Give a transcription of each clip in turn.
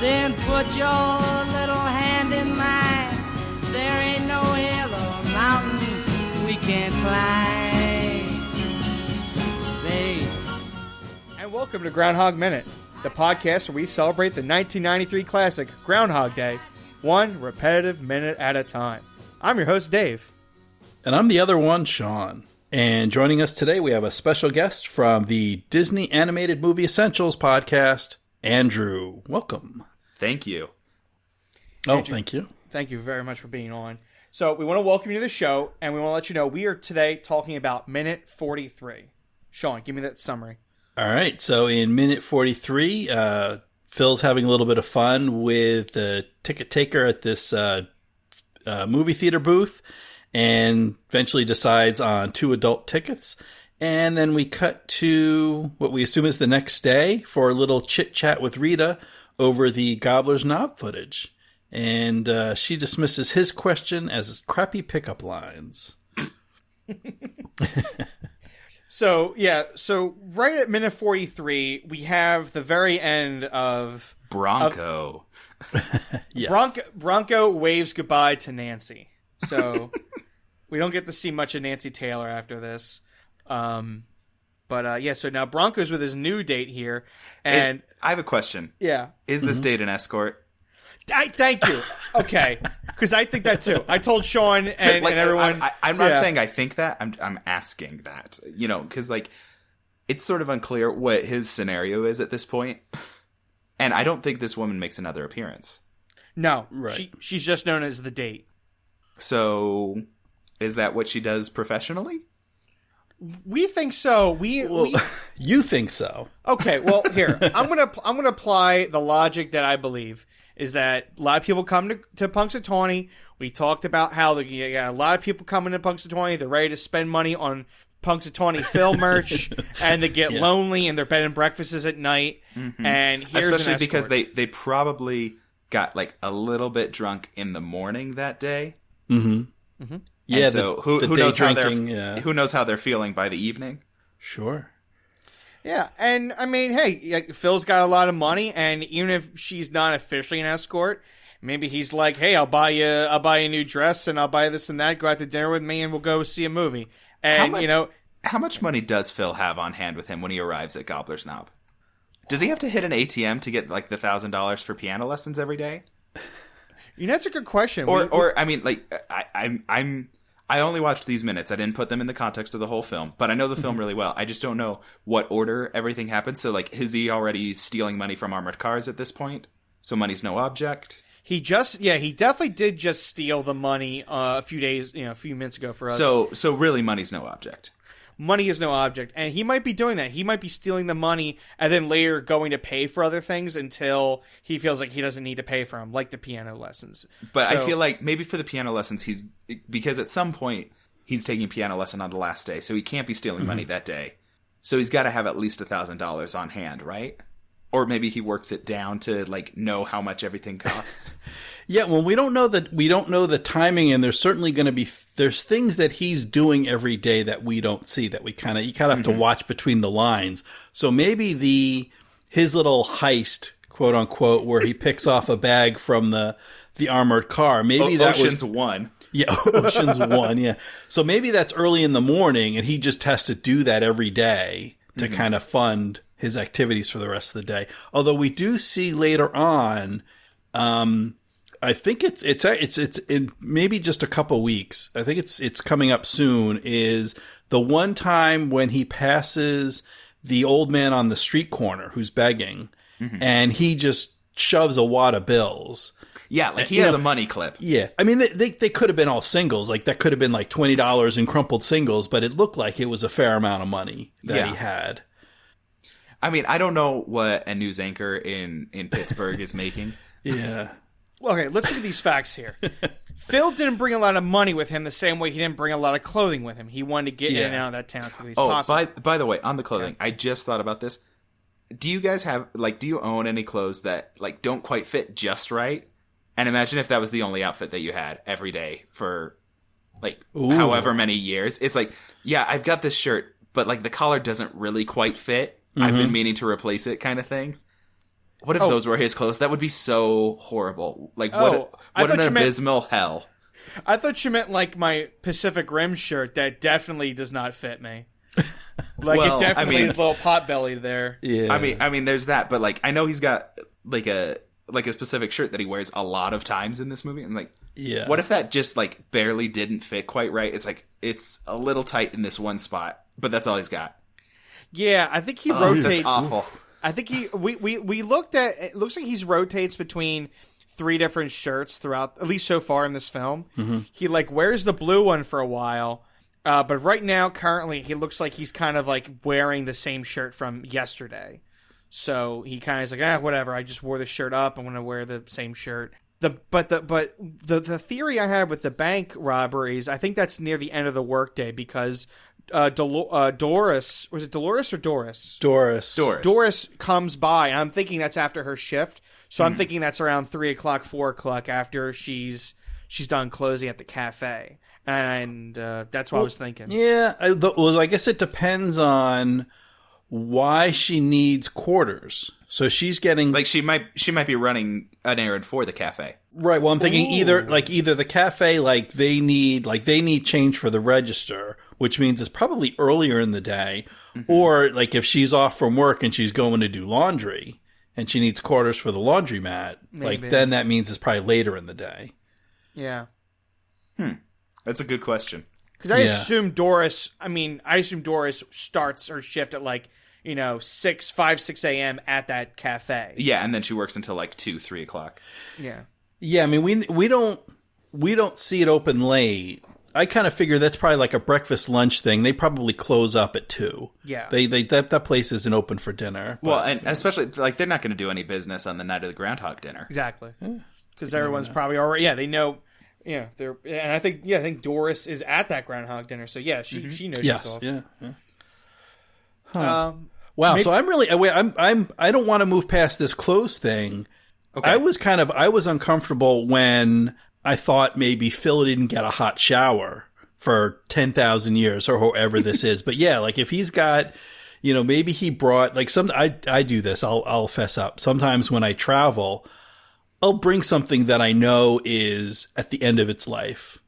Then put your little hand in mine. There ain't no hill or mountain we can't climb. Babe. And welcome to Groundhog Minute, the podcast where we celebrate the 1993 classic Groundhog Day, one repetitive minute at a time. I'm your host, Dave. And I'm the other one, Sean. And joining us today, we have a special guest from the Disney Animated Movie Essentials podcast, Andrew. Welcome. Thank you. Oh, thank you. Thank you very much for being on. So, we want to welcome you to the show, and we want to let you know we are today talking about minute 43. Sean, give me that summary. All right. So in minute 43, uh, Phil's having a little bit of fun with the ticket taker at this uh, uh, movie theater booth and eventually decides on two adult tickets. And then we cut to what we assume is the next day for a little chit chat with Rita over the Gobbler's Knob footage. And uh, she dismisses his question as crappy pickup lines. So, yeah, so right at minute 43, we have the very end of Bronco. Yes. Bronco, Bronco waves goodbye to Nancy. So we don't get to see much of Nancy Taylor after this. Um, but uh, yeah, so now Bronco's with his new date here, and It- I have a question. yeah, Is this date an escort? I, thank you. Okay, because I think that too. I told Sean and, Like, and everyone. I, I, am not Yeah. saying I think that. I'm I'm asking that. You know, because like it's sort of unclear what his scenario is at this point, and I don't think this woman makes another appearance. no. Right. She she's just known as the date. So, is that what she does professionally? We think so. We, we You think so? Okay, well, here I'm gonna I'm gonna apply the logic that I believe is that a lot of people come to, to Punxsutawney. We talked about how the, you got a lot of people coming to Punxsutawney. They're ready to spend money on Punxsutawney Phil merch, and they get lonely in their bed and breakfasts at night. Mm-hmm. And here's an Especially because they they probably got like a little bit drunk in the morning that day. Mm-hmm. Mm-hmm. Yeah. And so the- who the who day knows how they're yeah. who knows how they're feeling by the evening? Sure. Yeah, and I mean, hey, like, Phil's got a lot of money, and even if she's not officially an escort, maybe he's like, "Hey, I'll buy you, I'll buy you a new dress, and I'll buy this and that. Go out to dinner with me, and we'll go see a movie." And much- you know, How much money does Phil have on hand with him when he arrives at Gobbler's Knob? Does he have to hit an ATM to get like the thousand dollars for piano lessons every day? you know, that's a good question. Or, We- or I mean, like I, I'm, I'm, I only watched these minutes. I didn't put them in the context of the whole film, but I know the film Mm-hmm. really well. I just don't know what order everything happens. So, like, is he already stealing money from armored cars at this point? So money's no object. he just, yeah, he definitely did just steal the money uh, a few days, you know, a few minutes ago for us. So, so really, money's no object. Money is no object, and he might be doing that. He might be stealing the money and then later going to pay for other things until he feels like he doesn't need to pay for them, like the piano lessons. But I feel like maybe for the piano lessons, he's because at some point he's taking piano lesson on the last day, so he can't be stealing money Mm-hmm. that day. So he's got to have at least a thousand dollars on hand, right? Or maybe he works it down to like know how much everything costs. Yeah, well, we don't know that we don't know the timing, and there's certainly going to be there's things that he's doing every day that we don't see that we kind of you kind of have to watch between the lines. So maybe the his little heist, quote unquote, where he picks off a bag from the the armored car. Maybe O- that Ocean's was one. yeah, Ocean's One. Yeah, so maybe that's early in the morning, and he just has to do that every day to kind of fund his activities for the rest of the day. Although we do see later on um, I think it's it's it's it's in maybe just a couple weeks. I think it's it's coming up soon. Is the one time when he passes the old man on the street corner who's begging, mm-hmm. and he just shoves a wad of bills. Yeah, like he you has know- a money clip. Yeah, I mean they they, they could have been all singles. Like that could have been like twenty dollars in crumpled singles, but it looked like it was a fair amount of money that Yeah. he had. I mean, I don't know what a news anchor in in Pittsburgh is making. Yeah. Okay, let's look at these facts here. Phil didn't bring a lot of money with him the same way he didn't bring a lot of clothing with him. He wanted to get in and out of that town as quickly as Oh, possible. by by the way, on the clothing, I just thought about this. Do you guys have like do you own any clothes that like don't quite fit just right? And imagine if that was the only outfit that you had every day for like Ooh. however many years. It's like, yeah, I've got this shirt, but like the collar doesn't really quite fit. I've been mm-hmm. meaning to replace it kind of thing. What if Oh. those were his clothes? That would be so horrible. Like Oh, what? What an thought you meant- abysmal hell. I thought you meant like my Pacific Rim shirt that definitely does not fit me. Like Well, it I definitely mean- is a little pot belly there. Yeah. I mean, I mean, there's that, but like, I know he's got like a like a specific shirt that he wears a lot of times in this movie. And like, yeah. what if that just like barely didn't fit quite right? It's like it's a little tight in this one spot, but that's all he's got. Yeah, I think he Oh, rotates. that's awful. I think he we, we we looked at it looks like he's rotates between three different shirts throughout at least so far in this film. Mm-hmm. He like wears the blue one for a while. Uh, but right now, currently, he looks like he's kind of like wearing the same shirt from yesterday. So he kind of is like, ah, whatever. I just wore the shirt up. I'm to wear the same shirt. The but the but the the theory I had with the bank robberies, I think that's near the end of the workday because uh, Dolo- uh, Doris was it Dolores or Doris? Doris. Doris. Doris comes by, and I'm thinking that's after her shift. So Hmm. I'm thinking that's around three o'clock, four o'clock after she's she's done closing at the cafe, and uh, that's what I was thinking. Yeah, I, th- well, I guess it depends on why she needs quarters. So she's getting Like she might she might be running an errand for the cafe. right. Well, I'm thinking either like either the cafe, like they need like they need change for the register, which means it's probably earlier in the day, or like if she's off from work and she's going to do laundry and she needs quarters for the laundromat, Maybe. like then that means it's probably later in the day. Yeah, hmm. That's a good question. because I Yeah. assume Doris. I mean, I assume Doris starts her shift at like you know six, five, six a.m. at that cafe. Yeah, and then she works until like two, three o'clock. Yeah, Yeah, I mean we we don't we don't see it open late. I kind of figure that's probably like a breakfast lunch thing. They probably close up at two. Yeah. they they that that place isn't open for dinner. Well, and especially like they're not going to do any business on the night of the groundhog dinner. exactly. Because everyone's probably already. Yeah, they know. Yeah, they're and I think yeah, I think Doris is at that groundhog dinner. So yeah, she she knows she's yes, off. yeah, yeah. Um, Wow. So I'm really wait. I'm I'm I don't want to move past this clothes thing. I was kind of I was uncomfortable when I thought maybe Phil didn't get a hot shower for ten thousand years or however this is. But yeah, like if he's got, you know, maybe he brought like some. I I do this. I'll I'll fess up. Sometimes when I travel, I'll bring something that I know is at the end of its life.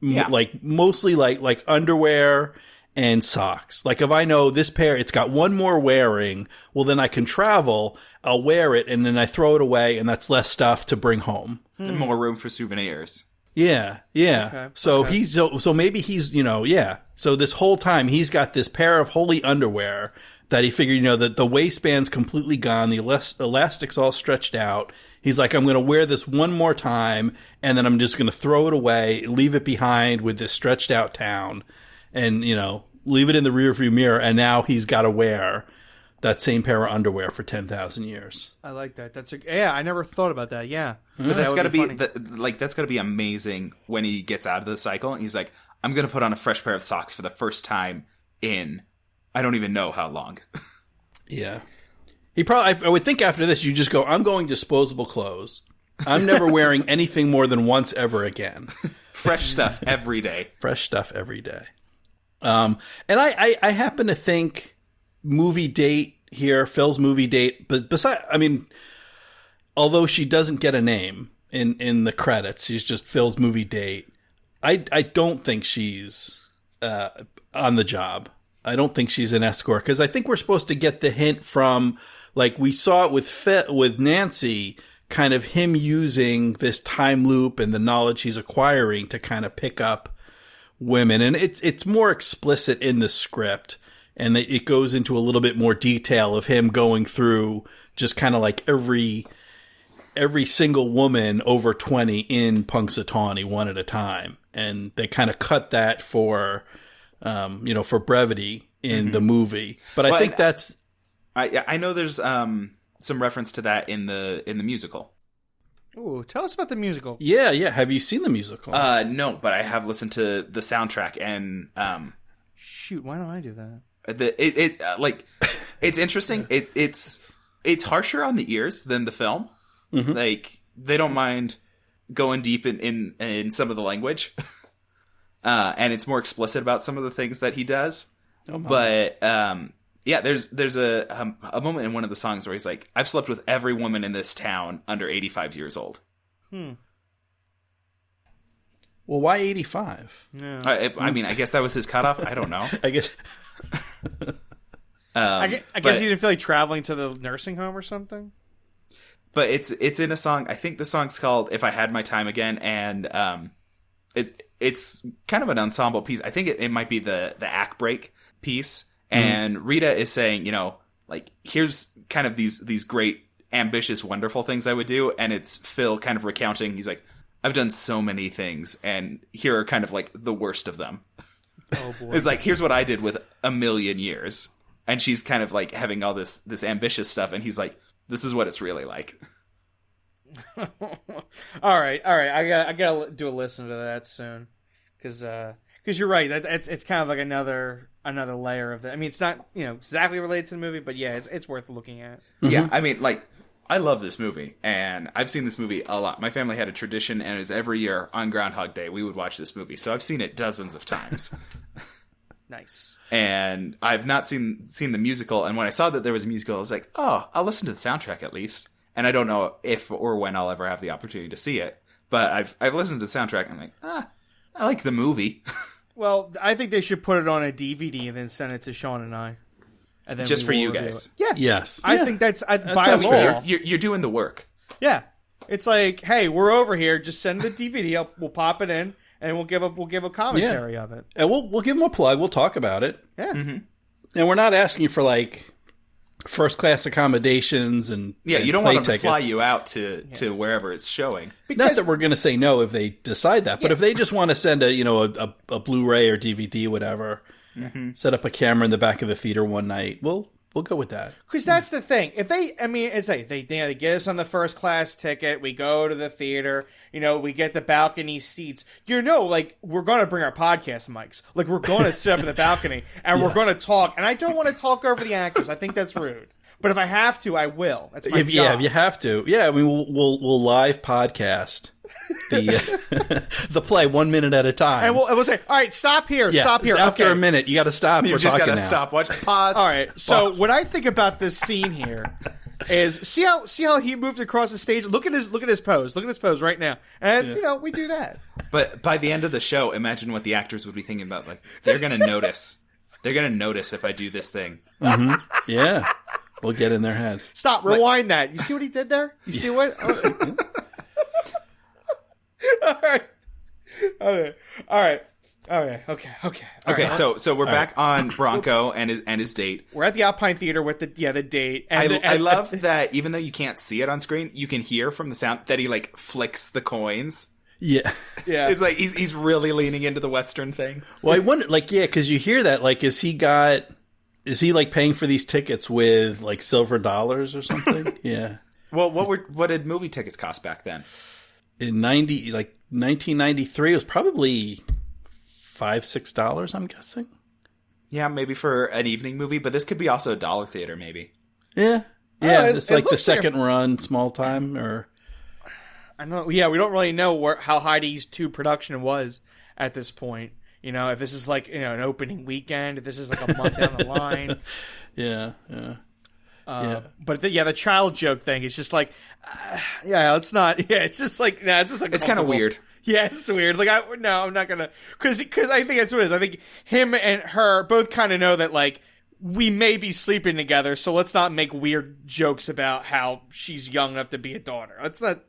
Yeah. Like mostly like like underwear and socks. Like if I know this pair, it's got one more wearing, well then I can travel, I'll wear it and then I throw it away and that's less stuff to bring home. And more room for souvenirs. Yeah, yeah. Okay, So okay. he's so, so maybe he's you know yeah. So this whole time he's got this pair of holy underwear that he figured you know that the waistband's completely gone, the elas- elastic's all stretched out. He's like, I'm going to wear this one more time, and then I'm just going to throw it away, leave it behind with this stretched out town, and you know leave it in the rearview mirror. And now he's got to wear that same pair of underwear for ten thousand years. I like that. That's a yeah. I never thought about that. Yeah, But that's got to be, funny. the, like that's got to be amazing when he gets out of the cycle and he's like, I'm going to put on a fresh pair of socks for the first time in I don't even know how long. Yeah. He probably, I would think after this, you just go, I'm going disposable clothes. I'm never wearing anything more than once ever again. fresh stuff every day. Fresh stuff every day. Um, and I, I, I happen to think movie date here, Phil's movie date, but beside, I mean, although she doesn't get a name in, in the credits, she's just Phil's movie date. I, I don't think she's, uh, on the job. I don't think she's an escort because I think we're supposed to get the hint from, like we saw it with Fe- with Nancy, kind of him using this time loop and the knowledge he's acquiring to kind of pick up women, and it's it's more explicit in the script, and it it goes into a little bit more detail of him going through just kind of like every every single woman over 20 in Punxsutawney one at a time. And they kind of cut that for, um, you know, for brevity in the movie. But I Well, think that's, I I know there's um some reference to that in the in the musical. Ooh, tell us about the musical. yeah, yeah. Have you seen the musical? Uh no, but I have listened to the soundtrack and um Shoot, why don't I do that? the it, it uh, like it's interesting. It it's it's harsher on the ears than the film. Like they don't mind going deep in in, in some of the language, uh, and it's more explicit about some of the things that he does. but um, yeah, there's there's a um, a moment in one of the songs where he's like, "I've slept with every woman in this town under 85 years old." Hmm. Well, why 85? I, I mean, I guess that was his cutoff. I don't know. I guess. Um, I, I guess but- you didn't feel like traveling to the nursing home or something. but it's it's in a song. I think the song's called "If I Had My Time Again," and um, it's it's kind of an ensemble piece. I think it, it might be the the act break piece. And Rita is saying, you know, like here's kind of these these great ambitious wonderful things I would do, and it's Phil kind of recounting. He's like, I've done so many things, and here are kind of like the worst of them. Oh boy. It's like here's what I did with a million years, and she's kind of like having all this this ambitious stuff, and he's like, this is what it's really like. all right, all right. I got I got to do a listen to that soon, because uh because you're right. That it's it's kind of like another another layer of that. I mean, it's not you know exactly related to the movie, but yeah, it's it's worth looking at. Yeah, I mean, like, I love this movie, and I've seen this movie a lot. My family had a tradition, and it was every year on Groundhog Day we would watch this movie. So I've seen it dozens of times, Nice. and I've not seen seen the musical. And when I saw that there was a musical, I was like, oh, I'll listen to the soundtrack at least. And I don't know if or when I'll ever have the opportunity to see it, but I've I've listened to the soundtrack, and I'm like, ah, I like the movie. Well, I think they should put it on a DVD and then send it to Sean and I, and then Just for you guys. it. Yeah, Yes. I Yeah. think that's I, by sounds law. fair. You're, you're doing the work. Yeah, it's like, hey, we're over here. Just send the DVD. I'll, we'll pop it in, and we'll give a we'll give a commentary of it. And we'll we'll give them a plug. We'll talk about it. Yeah. Mm-hmm. And we're not asking for like first class accommodations and Yeah, and you don't play want them to fly you out to to wherever it's showing. Not that we're going to say no if they decide that, but if they just want to send a you know a, a, a Blu-ray or DVD, whatever, Mm-hmm. set up a camera in the back of the theater one night, we'll we'll go with that. Because that's the thing. If they, I mean, it's like they, they, they get us on the first class ticket. We go to the theater. You know, we get the balcony seats. You know, like we're going to bring our podcast mics. Like we're going to sit up in the balcony and we're going to talk. And I don't want to talk over the actors. I think that's rude. But if I have to, I will. That's my If yeah, if you have to, yeah, I mean we'll we'll, we'll live podcast the uh, the play one minute at a time. and we'll, and we'll say, all right, stop here, yeah, stop here. After okay. a minute, you got to stop. You've we're just got to now. stop, watch, pause. All right. So Pause. what I think about this scene here is see how see how he moved across the stage. Look at his look at his pose. Look at his pose right now. And you know we do that. But by the end of the show, imagine what the actors would be thinking about. Like they're gonna notice. They're gonna notice if I do this thing. Mm-hmm. Yeah, we'll get in their head. Stop. Rewind that. You see what he did there? You see what? all right. All right. All right. All right. Okay. Okay. All Okay, right. so so we're back on Bronco and his and his date. we're at the Alpine Theater with the yeah the date. And I, the- I and- love that even though you can't see it on screen, you can hear from the sound that he like flicks the coins. Yeah. Yeah. It's like he's he's really leaning into the Western thing. Well, I wonder, like, yeah, because you hear that, like, is he got, is he like paying for these tickets with like silver dollars or something? yeah. Well, what were what did movie tickets cost back then? In ninety, like nineteen ninety three, it was probably five six dollars. I'm guessing. Yeah, maybe for an evening movie, but this could be also a dollar theater, maybe. Yeah. Yeah, it- it's it like the looks like a- second run, small time, or I know. Yeah, we don't really know where, how Heidi's two production was at this point. You know, if this is like you know an opening weekend, if this is like a month down the line. yeah, yeah. Uh, But the, yeah, the child joke thing is just like, uh, yeah, it's not. Yeah, it's just like, nah, it's just like It's kind of weird. Yeah, it's weird. Like, I no, I'm not gonna because because I think that's what it is. I think him and her both kind of know that like we may be sleeping together, so let's not make weird jokes about how she's young enough to be a daughter. Let's not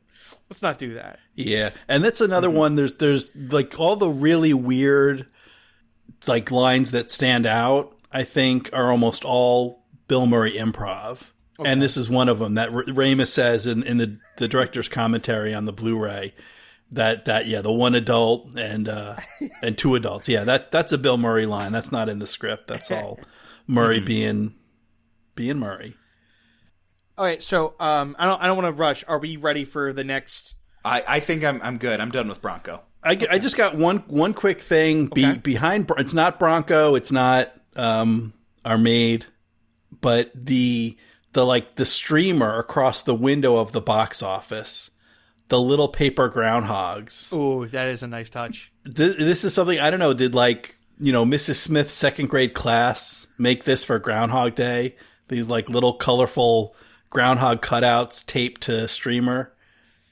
let's not do that. Yeah, and that's another Mm-hmm. one. There's there's like all the really weird like lines that stand out. I think are almost all Bill Murray improv, and this is one of them that R- Ramis says in, in the the director's commentary on the Blu-ray. That that yeah, the one adult and uh and two adults. Yeah, that that's a Bill Murray line. That's not in the script. That's all Murray Mm-hmm. being being Murray. All right, so um, I don't I don't want to rush. Are we ready for the next? I, I think I'm I'm good. I'm done with Bronco. I, I just got one one quick thing be, Okay. behind. It's not Bronco. It's not um, our maid, but the the like the streamer across the window of the box office, the little paper groundhogs. Ooh, that is a nice touch. Th- this is something I don't know. Did like you know, Mrs. Smith's second grade class make this for Groundhog Day. These like little colorful groundhog cutouts taped to streamer.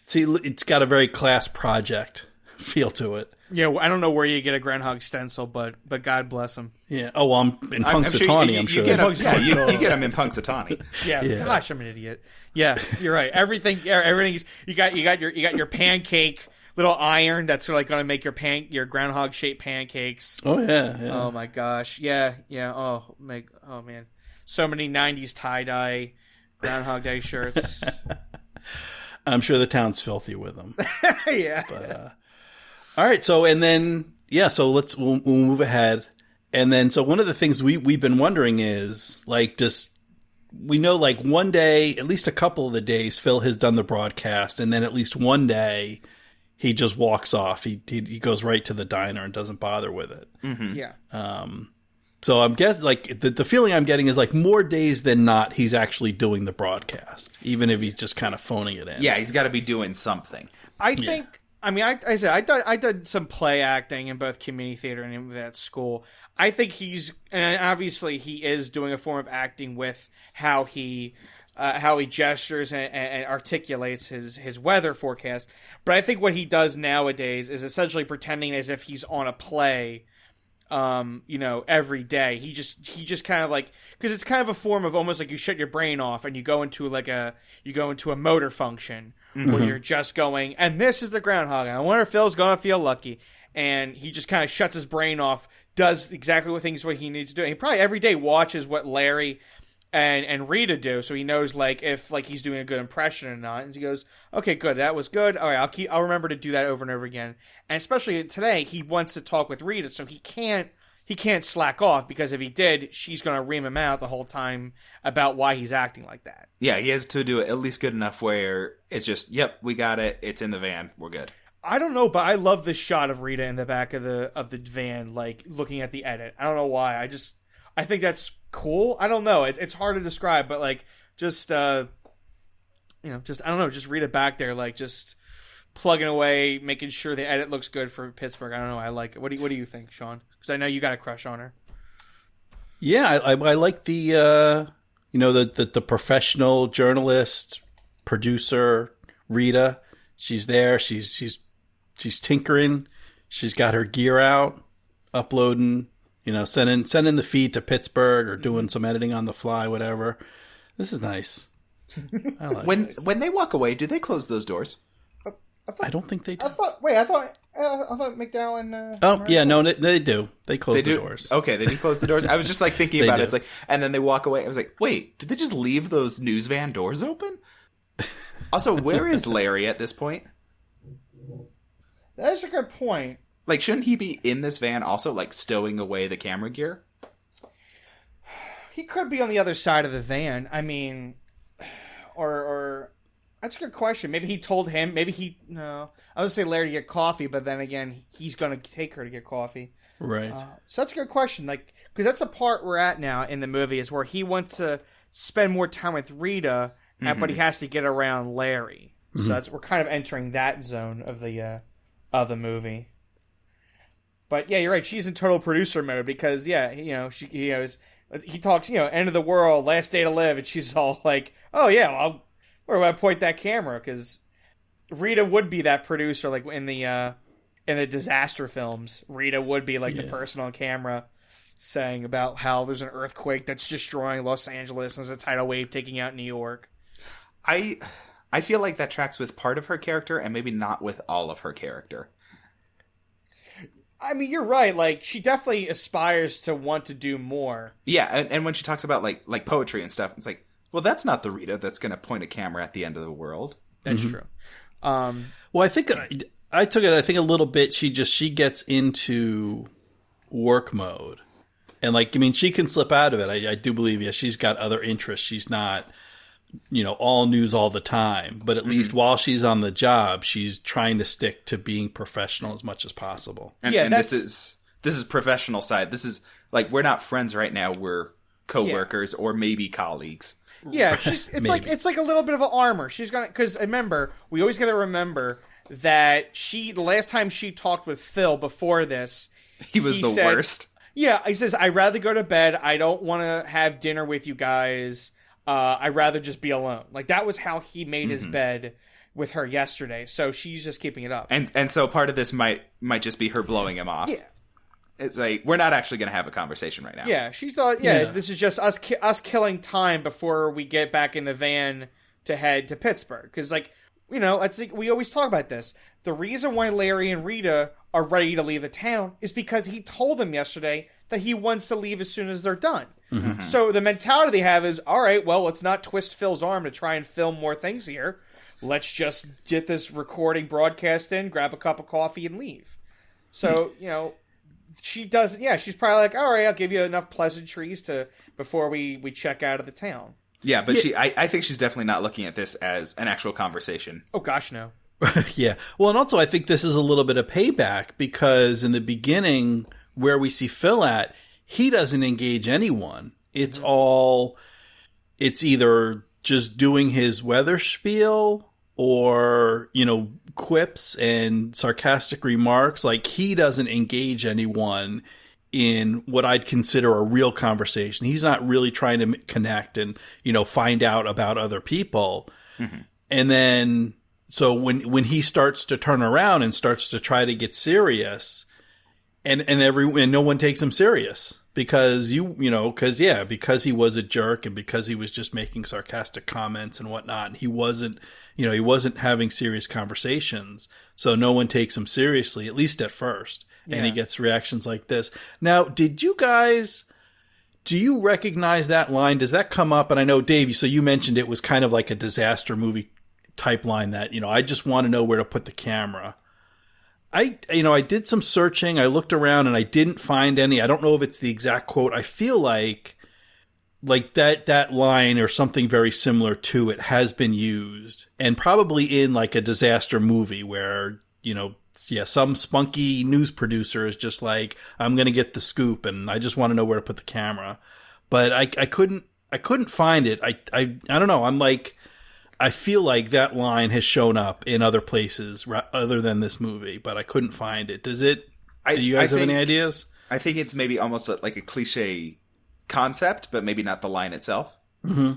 See, it's got a very class project feel to it. Yeah, I don't know where you get a groundhog stencil, but but God bless him. Yeah. Oh, well, I'm in I'm- I'm Punxsutawney. you, I'm you sure. Get 'em- yeah, you, you get them in Punxsutawney. Yeah, Yeah. gosh, I'm an idiot. Yeah, you're right. Everything, yeah, everything's you got you got your you got your pancake little iron that's like going to make your pan your groundhog shaped pancakes. oh yeah. yeah. Oh my gosh, yeah, yeah. Oh, make oh man, so many '90s tie dye Groundhog Day shirts. I'm sure the town's filthy with them. yeah, uh, All right. So, and then, yeah, so let's, we'll, we'll move ahead. And then, so one of the things we, we've been wondering is like, just, we know like one day, at least a couple of the days, Phil has done the broadcast. And then at least one day, he just walks off. He, he, he goes right to the diner and doesn't bother with it. yeah. Um, So I'm guess like the, the feeling I'm getting is like more days than not, he's actually doing the broadcast, even if he's just kind of phoning it in. Yeah, he's got to be doing something. I think. I mean, I, I said I did I did some play acting in both community theater and at school. I think he's and obviously he is doing a form of acting with how he uh, how he gestures and, and articulates his his weather forecast. But I think what he does nowadays is essentially pretending as if he's on a play um, you know, every day. He just he just kind of like because it's kind of a form of almost like you shut your brain off and you go into like a you go into a motor function where you're just going and this is the groundhog. And I wonder if Phil's gonna feel lucky. And he just kind of shuts his brain off, does exactly what things what he needs to do. And he probably every day watches what Larry and and Rita do, so he knows like if like he's doing a good impression or not. And he goes, "Okay, good, that was good. All right, I'll keep. I'll remember to do that over and over again." And especially today, he wants to talk with Rita, so he can't he can't slack off because if he did, she's going to ream him out the whole time about why he's acting like that. Yeah, he has to do it at least good enough where it's just, yep, we got it. It's in the van. We're good. I don't know, but I love this shot of Rita in the back of the of the van, like looking at the edit. I don't know why. I just I think that's cool. I don't know. It's it's hard to describe, but like just uh you know, just I don't know, just Rita back there, like just plugging away, making sure the edit looks good for Pittsburgh. I don't know. I like it. What do you, what do you think, Sean? Because I know you got a crush on her. Yeah, I, I, I like the uh, you know the, the the professional journalist producer Rita. She's there. She's she's she's tinkering. She's got her gear out, uploading. You know, sending sending the feed to Pittsburgh or doing some editing on the fly, whatever. This is nice. I like. When it. when they walk away, do they close those doors? I don't think they do. I thought. Wait, I thought. Uh, I thought MacDowell and. Uh, Oh yeah, no, they, they do. They close They the do. doors. Okay, they do close the doors. I was just like thinking about do. it. It's like, and then they walk away. I was like, wait, did they just leave those news van doors open? Also, where is Larry at this point? That's a good point. Like, shouldn't he be in this van also, like stowing away the camera gear? He could be on the other side of the van. I mean, or or that's a good question. Maybe he told him. Maybe he no. I would say Larry to get coffee, but then again, he's going to take her to get coffee. Right. Uh, so that's a good question. Like, because that's the part we're at now in the movie is where he wants to spend more time with Rita, and but he mm-hmm. has to get around Larry. So mm-hmm. that's we're kind of entering that zone of the uh, of the movie. But yeah, you're right. She's in total producer mode because yeah, you know she he knows he talks you know end of the world, last day to live, and she's all like, oh yeah, well, where would I point that camera? Because Rita would be that producer, like in the uh, in the disaster films. Rita would be like the person on camera saying about how there's an earthquake that's destroying Los Angeles and there's a tidal wave taking out New York. I I feel like that tracks with part of her character and maybe not with all of her character. I mean, you're right. Like she definitely aspires to want to do more. Yeah, and, and when she talks about like like poetry and stuff, it's like, well, that's not the Rita that's going to point a camera at the end of the world. That's true. Um, Well, I think I, I took it. I think a little bit. She just she gets into work mode, and like I mean, she can slip out of it. I, I do believe. Yeah, she's got other interests. She's not, you know, all news all the time. But at mm-hmm. least while she's on the job, she's trying to stick to being professional as much as possible. And, Yeah, and this is this is professional side. This is like we're not friends right now. We're coworkers or maybe colleagues. Yeah, she's it's like it's like a little bit of an armor. She's gonna because remember we always got to remember that she the last time she talked with Phil before this, He was He the said- worst. Yeah, he says, I'd rather go to bed. I don't want to have dinner with you guys. Uh, I'd rather just be alone. Like, that was how he made his bed with her yesterday. So she's just keeping it up. And and so part of this might might just be her blowing him off. yeah. It's like we're not actually going to have a conversation right now. Yeah, she thought, yeah, Yeah. this is just us ki- us killing time before we get back in the van to head to Pittsburgh. Because, like, you know, it's like, we always talk about this. The reason why Larry and Rita are ready to leave the town is because he told them yesterday that he wants to leave as soon as they're done. Mm-hmm. So the mentality they have is, all right, well, let's not twist Phil's arm to try and film more things here. Let's just get this recording broadcast in, grab a cup of coffee, and leave. So, you know, she doesn't. yeah she's probably like all right i'll give you enough pleasantries to before we we check out of the town Yeah, but she I, I think she's definitely not looking at this as an actual conversation. oh gosh no yeah. Well, and also I think this is a little bit of payback because in the beginning, where we see Phil at, he doesn't engage anyone. It's mm-hmm. all, it's either just doing his weather spiel or, you know, quips and sarcastic remarks. Like he doesn't engage anyone in what I'd consider a real conversation. He's not really trying to connect and, you know, find out about other people. Mm-hmm. And then so when when he starts to turn around and starts to try to get serious, and and every and no one takes him serious because you you know because yeah because he was a jerk and because he was just making sarcastic comments and whatnot he wasn't you know he wasn't having serious conversations so no one takes him seriously at least at first and he gets reactions like this now did you guys do you recognize that line? Does that come up? And I know, Dave, so you mentioned it was kind of like a disaster movie type line that, you know, I just want to know where to put the camera. I, you know, I did some searching. I looked around and I didn't find any. I don't know if it's the exact quote. I feel like, like that, that line or something very similar to it has been used and probably in like a disaster movie where, you know, yeah, some spunky news producer is just like, I'm going to get the scoop and I just want to know where to put the camera. But I, I couldn't, I couldn't find it. I, I, I don't know. I'm like, I feel like that line has shown up in other places ra- other than this movie, but I couldn't find it. Does it? I- do you I guys have any ideas? I think it's maybe almost a, like a cliche concept, but maybe not the line itself. Mm-hmm.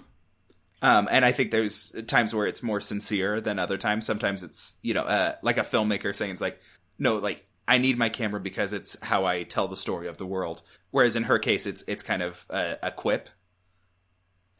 Um, and I think there's times where it's more sincere than other times. Sometimes it's you know uh, like a filmmaker saying it's like no like I need my camera because it's how I tell the story of the world. Whereas in her case, it's it's kind of a, a quip.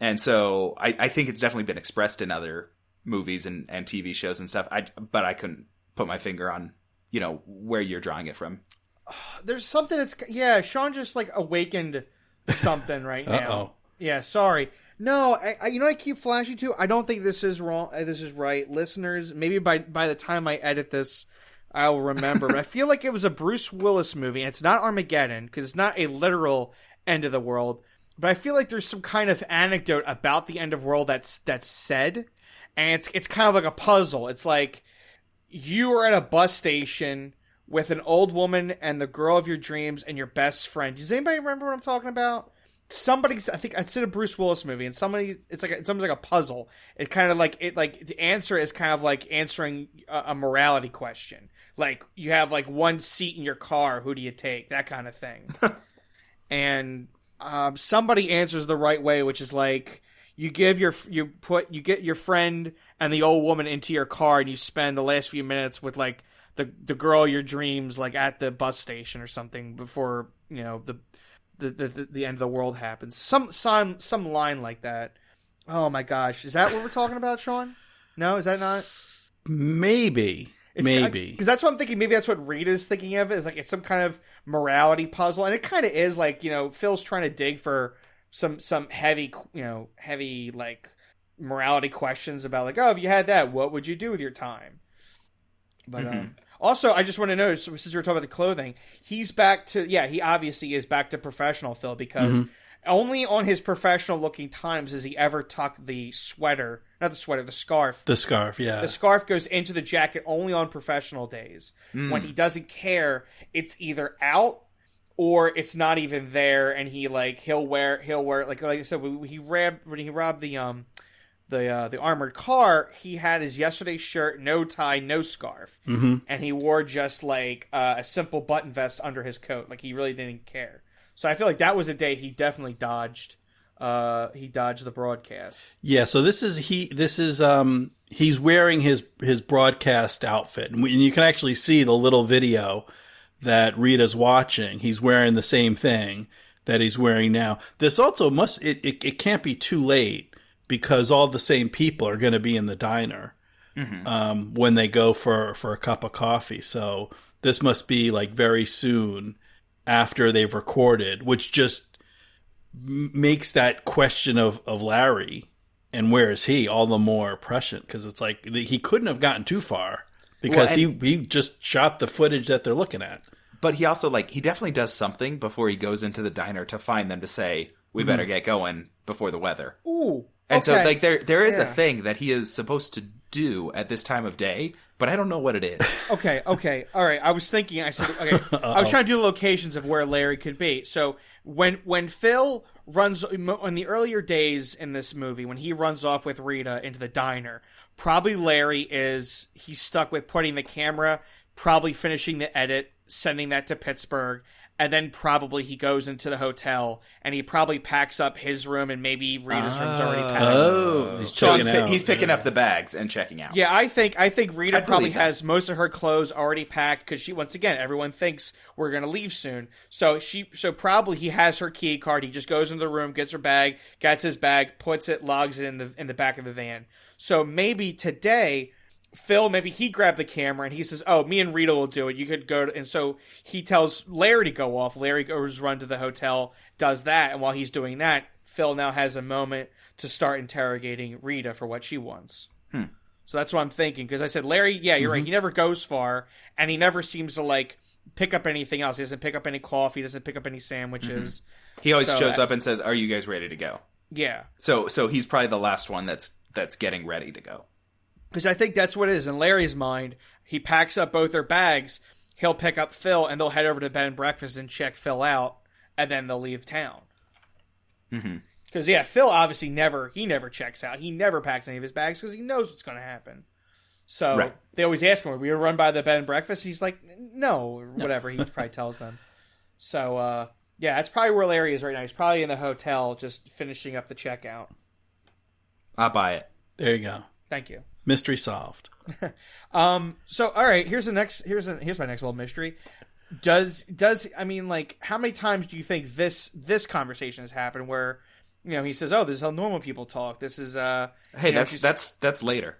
And so I, I think it's definitely been expressed in other movies and, and TV shows and stuff. I but I couldn't put my finger on you know where you're drawing it from. there's something that's yeah sean just like awakened something right now Uh-oh. yeah sorry no I, I you know what i keep flashing to i don't think this is wrong uh, this is right listeners maybe by by the time i edit this i'll remember but i feel like it was a bruce willis movie and it's not armageddon because it's not a literal end of the world but i feel like there's some kind of anecdote about the end of world that's that's said and it's it's kind of like a puzzle it's like you are at a bus station with an old woman and the girl of your dreams and your best friend. Does anybody remember what I'm talking about? Somebody's, I think it's in a Bruce Willis movie, and somebody, it's like it's almost like a puzzle. It kind of like it, like the answer is kind of like answering a, a morality question. Like you have like one seat in your car, who do you take? That kind of thing. and um, somebody answers the right way, which is like you give your you put you get your friend and the old woman into your car, and you spend the last few minutes with like the the girl your dreams, like at the bus station or something before you know the the the, the end of the world happens. Some some some line like that. Oh my gosh, is that what we're talking about, Sean? No, is that not? Maybe. Maybe. because that's what I'm thinking. Maybe that's what Rita's thinking of. Is like it's some kind of morality puzzle, and it kind of is. Like you know, Phil's trying to dig for some some heavy, you know, heavy like morality questions about like, oh, if you had that, what would you do with your time? But um, also, I just want to know since we were talking about the clothing, he's back to yeah, he obviously is back to professional Phil because. Only on his professional looking times does he ever tuck the sweater, not the sweater, the scarf the scarf, yeah. the scarf goes into the jacket only on professional days. When he doesn't care, it's either out or it's not even there, and he like he'll wear he'll wear like like I said when he robbed when he robbed the um the uh, the armored car, he had his yesterday's shirt, no tie, no scarf, mm-hmm. and he wore just like uh, a simple button vest under his coat, like he really didn't care. So I feel like that was a day he definitely dodged. Uh, he dodged the broadcast. Yeah, so this is he. This is um. He's wearing his his broadcast outfit, and, we, and you can actually see the little video that Rita's watching. He's wearing the same thing that he's wearing now. This also must it it, it can't be too late because all the same people are going to be in the diner um, when they go for for a cup of coffee. So this must be like very soon after they've recorded, which just makes that question of of Larry and where is he all the more prescient because it's like he couldn't have gotten too far because Well, he and- he just shot the footage that they're looking at. But he also like he definitely does something before he goes into the diner to find them to say we better mm-hmm. get going before the weather. Ooh. And so like there there is a thing that he is supposed to do at this time of day, but I don't know what it is. Okay, okay, all right. I was thinking. I said, okay. I was trying to do locations of where Larry could be. So when when Phil runs in the earlier days in this movie, when he runs off with Rita into the diner, probably Larry is he's stuck with putting the camera, probably finishing the edit, sending that to Pittsburgh. And then probably he goes into the hotel and he probably packs up his room and maybe Rita's room's already ah. packed. Oh, he's so he's, checking pi- out. he's picking up the bags and checking out. Yeah, I think I think Rita I probably has most of her clothes already packed because she once again everyone thinks we're gonna leave soon. So she so probably he has her key card. He just goes into the room, gets her bag, gets his bag, puts it, logs it in the in the back of the van. So maybe today. Phil, maybe he grabbed the camera and he says, "Oh, me and Rita will do it. You could go." To, and so he tells Larry to go off. Larry goes run to the hotel, does that, and while he's doing that, Phil now has a moment to start interrogating Rita for what she wants. Hmm. So that's what I'm thinking. Because I said, Larry, yeah, you're right. Mm-hmm. He never goes far, and he never seems to like pick up anything else. He doesn't pick up any coffee. He doesn't pick up any sandwiches. Mm-hmm. He always So shows I- up and says, "Are you guys ready to go?" Yeah, So so he's probably the last one that's that's getting ready to go. Because I think that's what it is in Larry's mind. He packs up both their bags. He'll pick up Phil, and they'll head over to bed and breakfast and check Phil out, and then they'll leave town. Because yeah, Phil obviously never he never checks out. He never packs any of his bags because he knows what's going to happen. So Right. they always ask him, "Are we gonna run by the bed and breakfast?" He's like, "No," or whatever. He probably tells them. So uh, yeah, that's probably where Larry is right now. He's probably in the hotel, just finishing up the checkout. I'll buy it. there you go. Thank you. Mystery solved. Um. So all right, here's the next. Here's a, here's my next little mystery. Does does I mean like how many times do you think this this conversation has happened where you know he says, "Oh, this is how normal people talk. This is uh." Hey, you know, that's she's- that's that's later.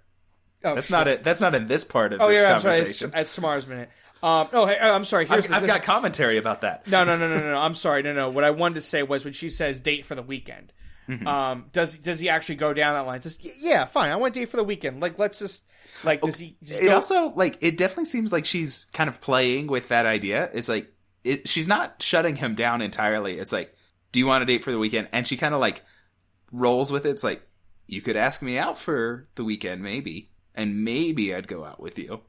oh, That's not it. That's not in this part of Oh this yeah, I'm sorry. It's, conversation. it's tomorrow's minute. Um. No, hey, I'm sorry. Here's I've, the- I've this- got commentary about that. No, no, no, no, no, no. I'm sorry. No, no. What I wanted to say was when she says date for the weekend. Mm-hmm. Um, does does he actually go down that line? Says, yeah, fine. I want date for the weekend. Like, let's just like does he? Does he It go- also like it definitely seems like she's kind of playing with that idea. It's like it, she's not shutting him down entirely. It's like, do you want a date for the weekend? And she kind of like rolls with it. It's like you could ask me out for the weekend, maybe, and maybe I'd go out with you.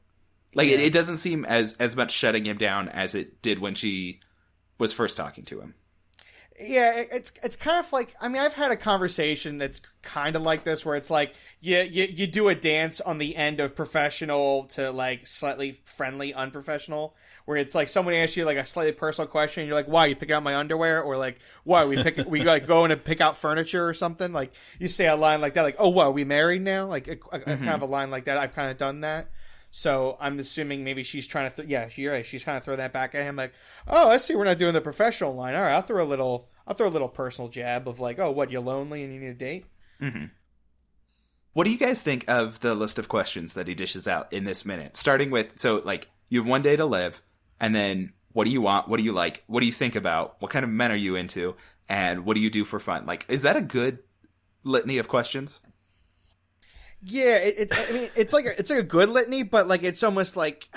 Like it, it doesn't seem as as much shutting him down as it did when she was first talking to him. Yeah, it's it's kind of like I mean I've had a conversation that's kind of like this where it's like you, you you do a dance on the end of professional to like slightly friendly unprofessional where it's like someone asks you like a slightly personal question and you're like why you picking out my underwear? Or like why we pick we like going to pick out furniture or something? Like you say a line like that like oh what are we married now? Like a, a, a mm-hmm. kind of a line like that. I've kind of done that. So I'm assuming maybe she's trying to, th- yeah, she, right. She's trying to throw that back at him, like, oh, I see, we're not doing the professional line. All right, I'll throw a little, I'll throw a little personal jab of like, oh, what, you're lonely and you need a date? Mm-hmm. What do you guys think of the list of questions that he dishes out in this minute? Starting with so like you have one day to live, and then what do you want? What do you like? What do you think about? What kind of men are you into? And what do you do for fun? Like, is that a good litany of questions? Yeah, it, it, I mean, it's like a, it's like a good litany, but like it's almost like,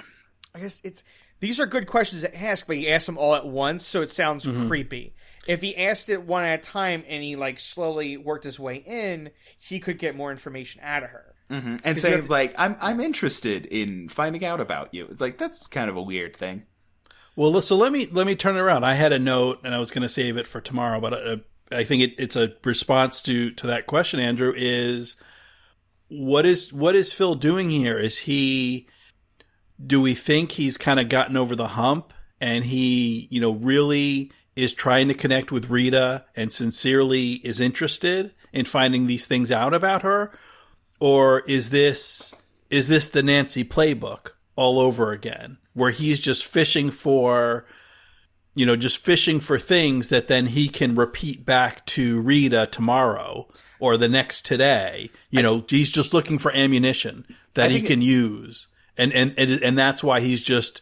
I guess it's these are good questions to ask, but he asks them all at once, so it sounds creepy. If he asked it one at a time and he like slowly worked his way in, he could get more information out of her. And say like, I'm I'm interested in finding out about you. It's like that's kind of a weird thing. Well, so let me let me turn it around. I had a note, and I was going to save it for tomorrow, but uh, I think it, it's a response to to that question. Andrew is what is what is Phil doing here? Is he? Do we think he's kind of gotten over the hump, and he, you know, really is trying to connect with Rita and sincerely is interested in finding these things out about her, or is this is this the Nancy playbook all over again, where he's just fishing for you know, just fishing for things that then he can repeat back to Rita tomorrow or the next today. You know, he's just looking for ammunition that he can use. And, and, and, and that's why he's just,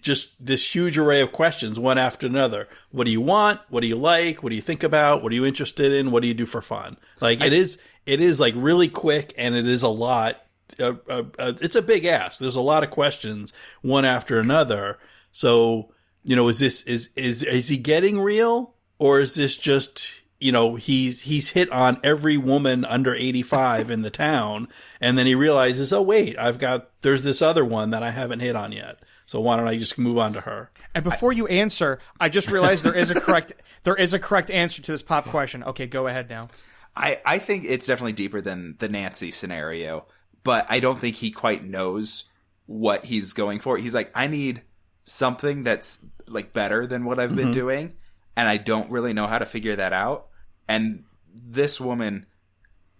just this huge array of questions, one after another. What do you want? What do you like? What do you think about? What are you interested in? What do you do for fun? Like it is, it is like really quick and it is a lot. Uh, uh, uh, it's a big ask. There's a lot of questions, one after another. So, you know, is this is is is he getting real or is this just you know he's he's hit on every woman under 85 in the town and then he realizes oh wait I've got there's this other one that I haven't hit on yet so why don't I just move on to her And before you answer, I just realized there is a correct there is a correct answer to this pop question. Okay, go ahead now. I, I think it's definitely deeper than the Nancy scenario, but I don't think he quite knows what he's going for. He's like, I need something that's like better than what I've been mm-hmm. doing, and I don't really know how to figure that out. And this woman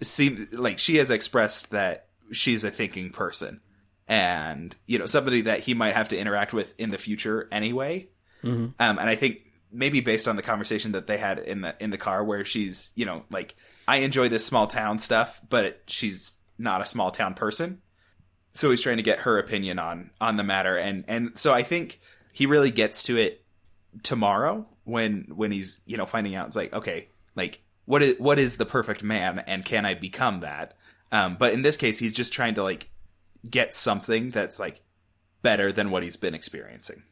seems like she has expressed that she's a thinking person. And you know somebody that he might have to interact with in the future anyway. Um, and I think maybe based on the conversation that they had in the in the car, where she's you know like I enjoy this small town stuff, but she's not a small town person, so he's trying to get her opinion on on the matter, and and so I think he really gets to it tomorrow when when he's you know finding out it's like okay like what is what is the perfect man and can I become that? Um, but in this case, he's just trying to like get something that's like better than what he's been experiencing.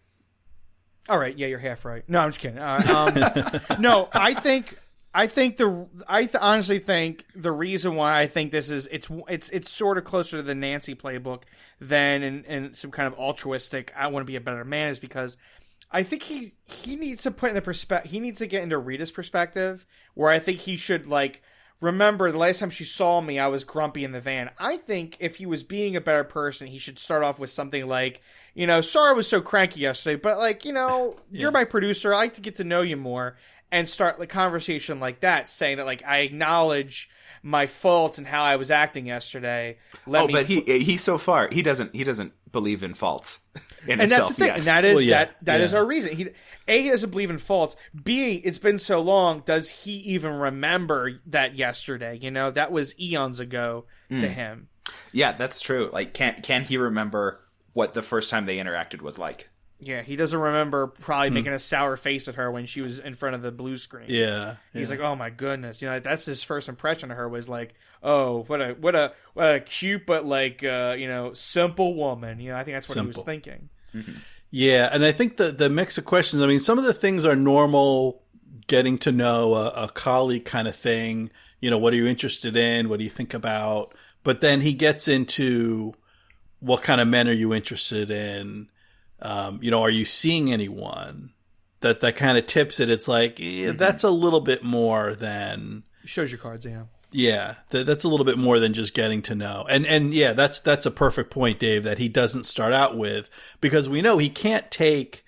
All right, yeah, you're half right. No, I'm just kidding. Uh, um, no, I think I think the I th- honestly think the reason why I think this is it's it's it's sort of closer to the Nancy playbook than in some kind of altruistic I want to be a better man is because I think he he needs to put in the perspective he needs to get into Rita's perspective where I think he should like remember the last time she saw me I was grumpy in the van. I think if he was being a better person he should start off with something like you know, sorry I was so cranky yesterday, but like, you know, you're my producer. I like to get to know you more and start the conversation like that, saying that like I acknowledge my faults and how I was acting yesterday. Let oh, me but he he's so far he doesn't he doesn't believe in faults in and that's himself the thing, yet. and that is Well, yeah, that that is yeah. our reason. He a he doesn't believe in faults. B it's been so long. Does he even remember that yesterday? You know, that was eons ago Hmm. to him. yeah, that's true. Like, can can he remember what the first time they interacted was like? Yeah, he doesn't remember Hmm. probably making a sour face at her when she was in front of the blue screen. yeah He's like, oh my goodness, you know, that's his first impression of her was like, oh, what a what a what a cute but like uh, you know simple woman. You know, I think that's what he was Simple. thinking. Yeah, and I think the the mix of questions. I mean, some of the things are normal, getting to know a, a colleague kind of thing. You know, what are you interested in? What do you think about? But then he gets into what kind of men are you interested in? Um, you know, are you seeing anyone that that kind of tips it? It's like yeah, that's a little bit more than Shows your cards, yeah. yeah, th- that's a little bit more than just getting to know. And and yeah, that's that's a perfect point, Dave, that he doesn't start out with because we know he can't take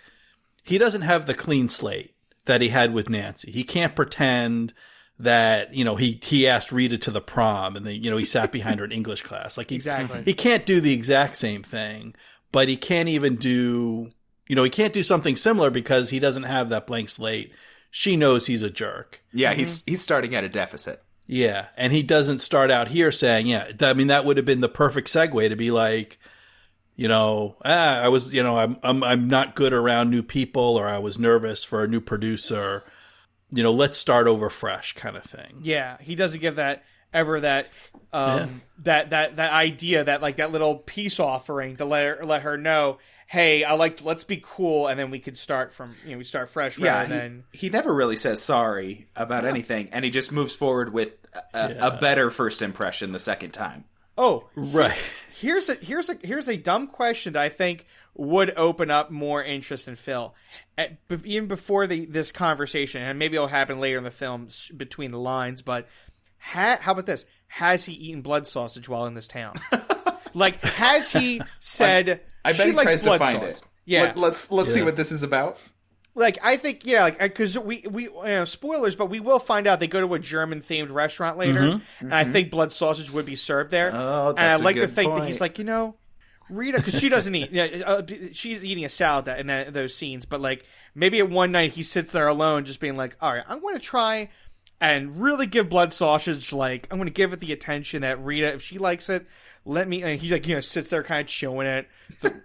he doesn't have the clean slate that he had with Nancy. He can't pretend that, you know, he he asked Rita to the prom and then, you know, he sat behind her in English class. Like he, Exactly. he can't do the exact same thing, but he can't even do you know, he can't do something similar because he doesn't have that blank slate. She knows he's a jerk. Yeah, he's he's starting at a deficit. Yeah, and he doesn't start out here saying, "Yeah." th- I mean, that would have been the perfect segue to be like, you know, ah, I was, you know, I'm, I'm, I'm not good around new people, or I was nervous for a new producer. You know, let's start over fresh, kind of thing. Yeah, he doesn't give that ever that um that that that idea that like that little peace offering to let her let her know, hey, I like let's be cool, and then we could start from you know we start fresh Yeah, rather he, than he never really says sorry about anything, and he just moves forward with a, a better first impression the second time. oh Right. here's a here's a here's a dumb question that I think would open up more interest in Phil, At, be- even before the this conversation, and maybe it'll happen later in the film s- between the lines. But ha, how about this? Has he eaten blood sausage while in this town? like, has he said? I bet she he likes tries blood to find sauce. it. Yeah, Let, us let's see Yeah. what this is about. like I think yeah, like because we we you know, spoilers, but we will find out they go to a German themed restaurant later, and I think blood sausage would be served there. Mm-hmm. Oh, and that's I a like to good think that point. he's like you know. Rita, because she doesn't eat. Yeah, uh, she's eating a salad that, in that, those scenes. But like maybe at one night he sits there alone, just being like, "All right, I'm going to try and really give blood sausage. Like I'm going to give it the attention that Rita, if she likes it, let me." And he's like you know sits there kind of chewing it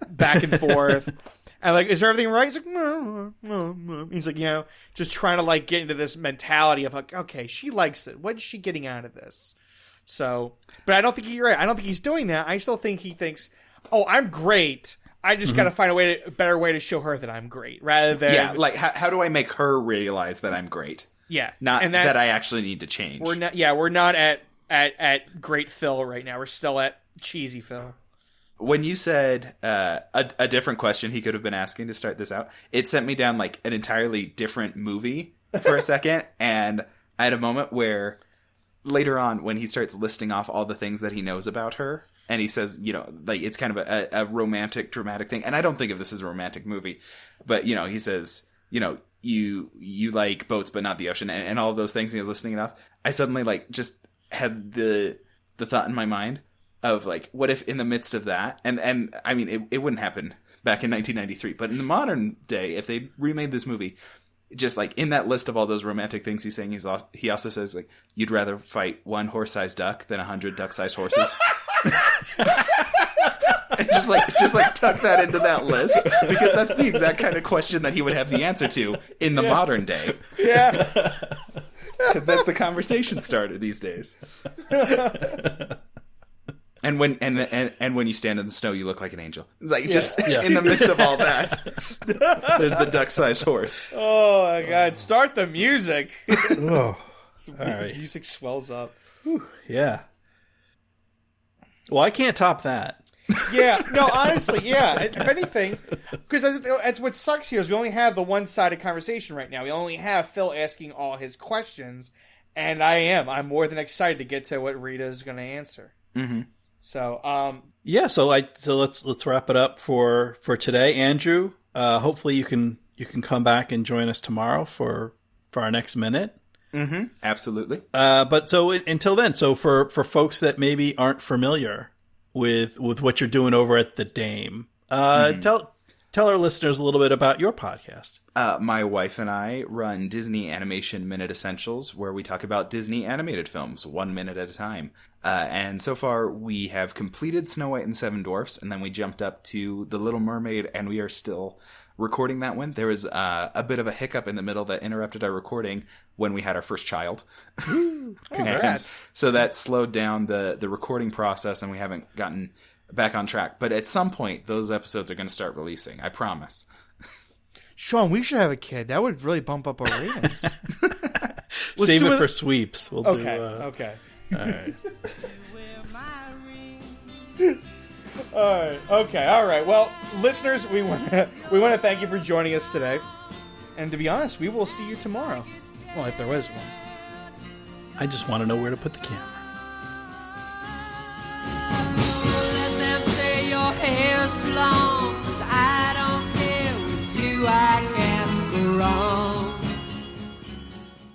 back and forth. And like, is everything right? He's like, no, no, no. He's like, you know, just trying to like get into this mentality of like, okay, she likes it. What is she getting out of this? So, but I don't think you're right. I don't think he's doing that. I still think he thinks, oh, I'm great. I just mm-hmm. got to find a way, to, a better way to show her that I'm great, rather than yeah, like how, how do I make her realize that I'm great? Yeah, Not and that I actually need to change. We're not. Yeah, we're not at at at great Phil right now. We're still at cheesy Phil. when you said uh, a, a different question he could have been asking to start this out, it sent me down like an entirely different movie for a second, and I had a moment where later on when he starts listing off all the things that he knows about her. And he says, you know, like it's kind of a, a romantic, dramatic thing. And I don't think of this as a romantic movie, but you know, he says, you know, you you like boats but not the ocean, and, and all of those things. And he was listening enough. I suddenly like just had the the thought in my mind of like, what if in the midst of that, and and I mean, it, it wouldn't happen back in 1993, but in the modern day, if they remade this movie, just like in that list of all those romantic things he's saying, he's also, he also says like, you'd rather fight one horse-sized duck than a hundred duck-sized horses. And just like just like tuck that into that list because that's the exact kind of question that he would have the answer to in the modern day Yeah, because that's the conversation starter these days. And when and, and and when you stand in the snow, you look like an angel. It's like just Yes. in the midst of all that, there's the duck-sized horse. Oh my god! Start the music. Oh, all The right. music swells up. Yeah. Well, I can't top that. Yeah, no, honestly, yeah. If anything, because that's what sucks here is we only have the one-sided conversation right now. We only have Phil asking all his questions, and I am. I'm more than excited to get to what Rita is going to answer. Mm-hmm. So, um, Yeah, so I so let's let's wrap it up for for today, Andrew. Uh, hopefully you can you can come back and join us tomorrow for for our next minute. Absolutely. Uh, but so until then, so for for folks that maybe aren't familiar with with what you're doing over at the Dame, uh, tell tell our listeners a little bit about your podcast. Uh, my wife and I run Disney Animation Minute Essentials, where we talk about Disney animated films one minute at a time. Uh, and so far, we have completed Snow White and Seven Dwarfs, and then we jumped up to The Little Mermaid, and we are still recording that one. There was uh, a bit of a hiccup in the middle that interrupted our recording when we had our first child. Congrats. So that slowed down the the recording process, and we haven't gotten back on track. But at some point, those episodes are going to start releasing. I promise. Sean, we should have a kid. That would really bump up our ratings. Save it it- for sweeps. We'll okay, do. Uh, okay. all right. all right. Okay. All right. Well, listeners, we want to we want to thank you for joining us today. And to be honest, we will see you tomorrow. Well, if there was one. I just want to know where to put the camera. Let them say your hair's too long. I don't care with you, I can't go wrong.